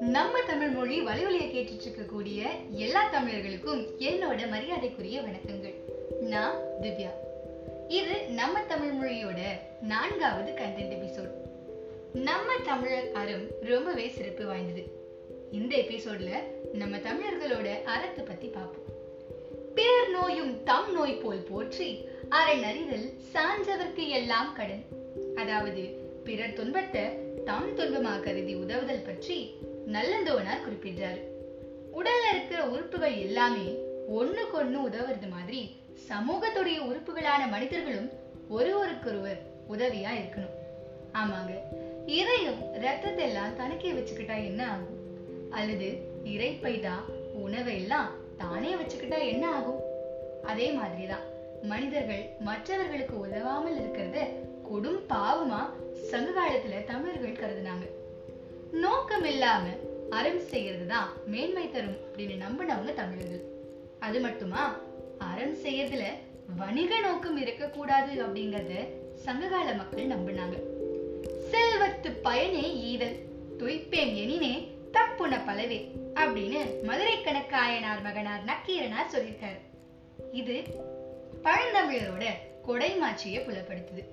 நம்ம தமிழ் மொழி வலிவலிய கேட்டுட்டு இருக்கக்கூடிய எல்லா தமிழர்களுக்கும் என்னோட மரியாதைக்குரிய வணக்கங்கள். நான் திவ்யா. இது நம்ம தமிழ் மொழியோட நான்காவது கண்டென்ட் எபிசோட் நம்ம தமிழர் அறம் ரொம்பவே சிறப்பு வாய்ந்தது. இந்த எபிசோட்ல நம்ம தமிழர்களோட அறத்தை பத்தி பார்ப்போம். பேர் நோயும் தம் நோய் போல் போற்றி அரண் அறிதல் சான்றவர்க்கு எல்லாம் கடன். அதாவது பிறர் துன்பத்தை தாம் துன்பமாக கருதி உதவுதல் பற்றி நல்லந்தோனார் குறிப்பிட்டாரு உடல்ல இருக்கிற உறுப்புகள் எல்லாமே ஒண்ணுக்கு ஒண்ணு உதவுறது மாதிரி சமூகத்துடைய உறுப்புகளான மனிதர்களும் ஒருவருக்கொருவர் உதவியா இருக்கணும். ஆமாங்க இறையும் ரத்தத்தை எல்லாம் தனக்கே வச்சுக்கிட்டா என்ன ஆகும்? அல்லது இறைப்பை தான் உணவை எல்லாம் தானே வச்சுக்கிட்டா என்ன ஆகும்? அதே மாதிரிதான் மனிதர்கள் மற்றவர்களுக்கு உதவாமல் இருக்கிறத கொடும் பாவமா சங்க காலத்துல தமிழர்கள் கருதுனாங்க. நோக்கம் இல்லாம அறம் செய்யறது தான் மேன்மை தரும் அப்படின்னு நம்பினவங்க தமிழர்கள். அது மட்டுமா? அறம் செய்யறதுல வணிக நோக்கம் இருக்கக்கூடாது அப்படிங்கறத சங்ககால மக்கள் நம்பினாங்க. செல்வத்து பயனே ஈதல் துய்ப்பேன் எனினே தப்புன பலவே அப்படின்னு மதுரை கணக்காயனார் மகனார் நக்கீரனார் சொல்லியிருக்காரு. இது பழந்தமிழரோட கொடைமாட்சிய புலப்படுத்துது.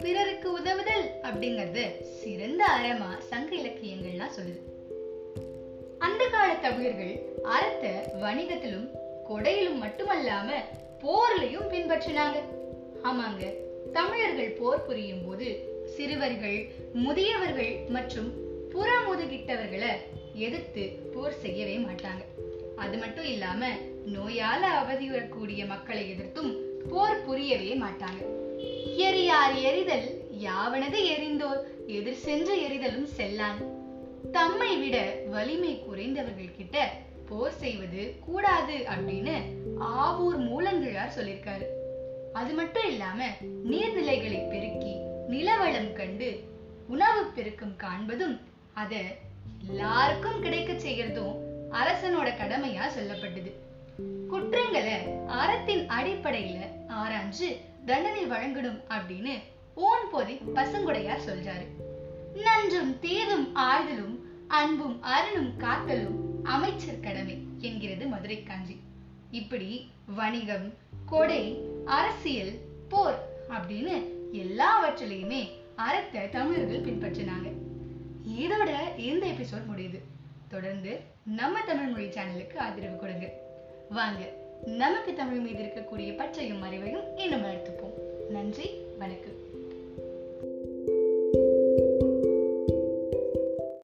பிறருக்கு உதவுதல் அப்படிங்கறது சிறந்த அறமா சங்க இலக்கியங்கள்லாம் சொல்லுது. அந்த கால தமிழர்கள் அறத்தை வணிகத்திலும் கொடையிலும் மட்டுமல்லாம போர்லயும் பின்பற்றினாங்க. ஆமாங்க தமிழர்கள் போர் புரியும் போது சிறுவர்கள் முதியவர்கள் மற்றும் புறமுதுகிட்டவர்களை எதிர்த்து போர் செய்யவே மாட்டாங்க. அது மட்டும் இல்லாம நோயால அவதியுறக்கூடிய மக்களை எதிர்த்தும் போர் புரியவே மாட்டாங்க எரியார் எரிதல் யாவனது எரிந்தோர்? எதிர் சென்று எரிதலும் செல்லான். தம்மை விட வலிமை குறைந்தவர்கள் கிட்ட போர் செய்வது கூடாது அப்படின்னு ஆவூர் மூலங்கிழார் சொல்லியிருக்காரு அது மட்டும் இல்லாம நீர்நிலைகளை பெருக்கி நிலவளம் கண்டு உணவு பெருக்கம் காண்பதும் அத எல்லாருக்கும் கிடைக்க செய்யறதும் அரசனோட கடமையா சொல்லப்பட்டது. அறத்தின் அடிப்படையில ஆராய்ஞ்சு தண்டனை வழங்கணும் அப்படின்னு ஓன் போதி பசங்குடையார் சொல்றாரு. நன்றும் தீதும் ஆழ்தலும் அன்பும் அருணும் காத்தலும் அமைச்சர் கடமை என்கிறது மதுரை காஞ்சி. இப்படி வணிகம் கொடை அரசியல் போர் அப்படின்னு எல்லாவற்றிலையுமே அறத்தை தமிழர்கள் பின்பற்றினாங்க. இதோட இந்த எபிசோட் முடியுது. தொடர்ந்து நம்ம தமிழ் மொழி சேனலுக்கு ஆதரவு கொடுங்க. வாங்க நமக்கு தமிழ் மீது இருக்கக்கூடிய பற்றையும் அறிவையும் இன்னும் வளர்த்துப்போம். நன்றி.